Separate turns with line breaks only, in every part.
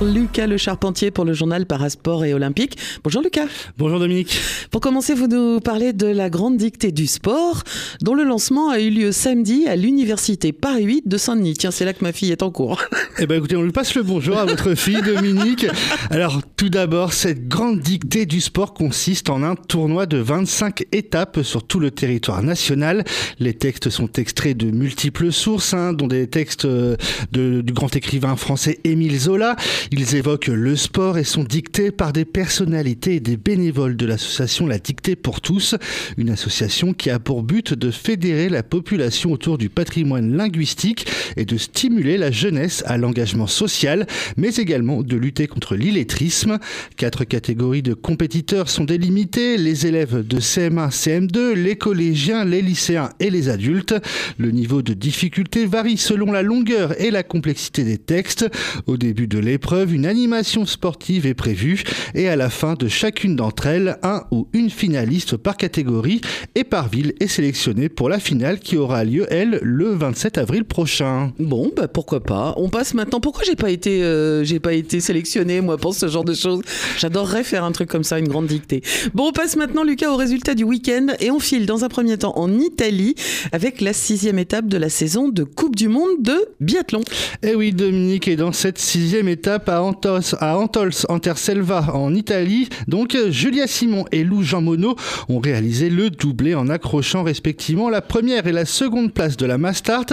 Lucas Le Charpentier pour le journal Parasport et Olympique. Bonjour Lucas.
Bonjour Dominique.
Pour commencer, vous nous parlez de la grande dictée du sport, dont le lancement a eu lieu samedi à l'université Paris 8 de Saint-Denis. Tiens, c'est là que ma fille est en cours.
Eh bien écoutez, on lui passe le bonjour à votre fille Dominique. Alors tout d'abord, cette grande dictée du sport consiste en un tournoi de 25 étapes sur tout le territoire national. Les textes sont extraits de multiples sources, hein, dont des textes euh, de, du grand écrivain français Émile Zola. Ils évoquent le sport et sont dictés par des personnalités et des bénévoles de l'association La Dictée pour tous, une association qui a pour but de fédérer la population autour du patrimoine linguistique et de stimuler la jeunesse à l'engagement social, mais également de lutter contre l'illettrisme. Quatre catégories de compétiteurs sont délimitées, les élèves de CM1, CM2, les collégiens, les lycéens et les adultes. Le niveau de difficulté varie selon la longueur et la complexité des textes. Au début de l'épreuve, une animation sportive est prévue et à la fin de chacune d'entre elles, un ou une finaliste par catégorie et par ville est sélectionnée pour la finale qui aura lieu, elle, le 27 avril prochain.
Bon, bah pourquoi pas. On passe maintenant. Pourquoi j'ai pas été, euh, j'ai pas été sélectionné moi pour ce genre de choses? J'adorerais faire un truc comme ça, une grande dictée. Bon, on passe maintenant, Lucas, au résultat du week-end et on file dans un premier temps en Italie avec la sixième étape de la saison de Coupe du Monde de biathlon.
Eh oui, Dominique, et dans cette sixième étape, à Antos, à Antols Anterselva en Italie. Donc Julia Simon et Lou Jean Monod ont réalisé le doublé en accrochant respectivement la première et la seconde place de la Mastart,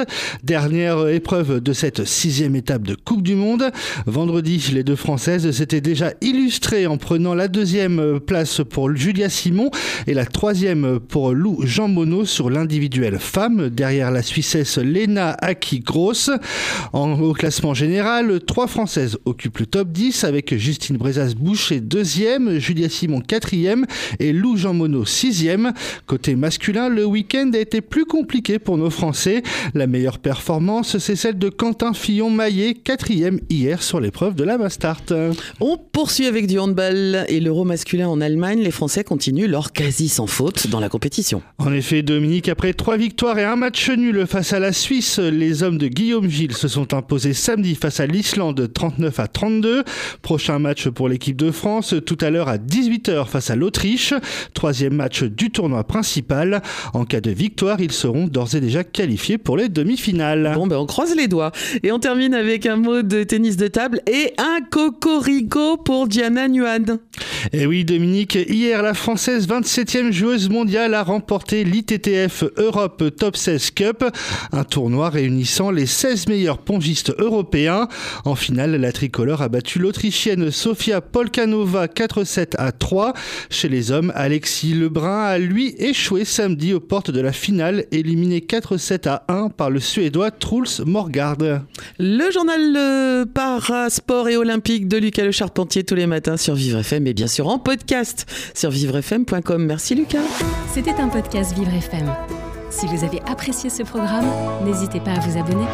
dernière épreuve de cette sixième étape de Coupe du Monde. Vendredi, les deux Françaises s'étaient déjà illustrées en prenant la deuxième place pour Julia Simon et la troisième pour Lou Jean Monod sur l'individuel femme, derrière la Suissesse Lena Aki Gross. En, au classement général, trois Françaises occupent le top 10 avec Justine Brezas-Boucher deuxième, Julia Simon quatrième et Lou Jean Monod sixième. Côté masculin, le week-end a été plus compliqué pour nos Français. La meilleure performance, c'est celle de Quentin Fillon-Maillet, quatrième hier sur l'épreuve de la Mastart.
On poursuit avec du handball et l'euro masculin en Allemagne. Les Français continuent leur quasi sans faute dans la compétition.
En effet, Dominique, après trois victoires et un match nul face à la Suisse, les hommes de Guillaume Gilles se sont imposés samedi face à l'Islande 39 à 32. Prochain match pour l'équipe de France tout à l'heure à 18h face à l'Autriche. Troisième match du tournoi principal. En cas de victoire, ils seront d'ores et déjà qualifiés pour les demi-finales.
Bon, ben on croise les doigts. Et on termine avec un mot de tennis de table et un cocorico pour Diana Nguyen.
Et eh oui, Dominique, hier, la française 27e joueuse mondiale a remporté l'ITTF Europe Top 16 Cup, un tournoi réunissant les 16 meilleurs pongistes européens. En finale, la tricolore a battu l'Autrichienne Sofia Polkanova 4-7 à 3. Chez les hommes, Alexis Lebrun a lui échoué samedi aux portes de la finale, éliminé 4-7 à 1 par le Suédois Truls Morgard.
Le journal Parasport et Olympique de Lucas Le Charpentier tous les matins sur Vivre FM et bien sûr en podcast sur vivrefm.com. Merci Lucas.
C'était un podcast Vivre FM. Si vous avez apprécié ce programme, n'hésitez pas à vous abonner.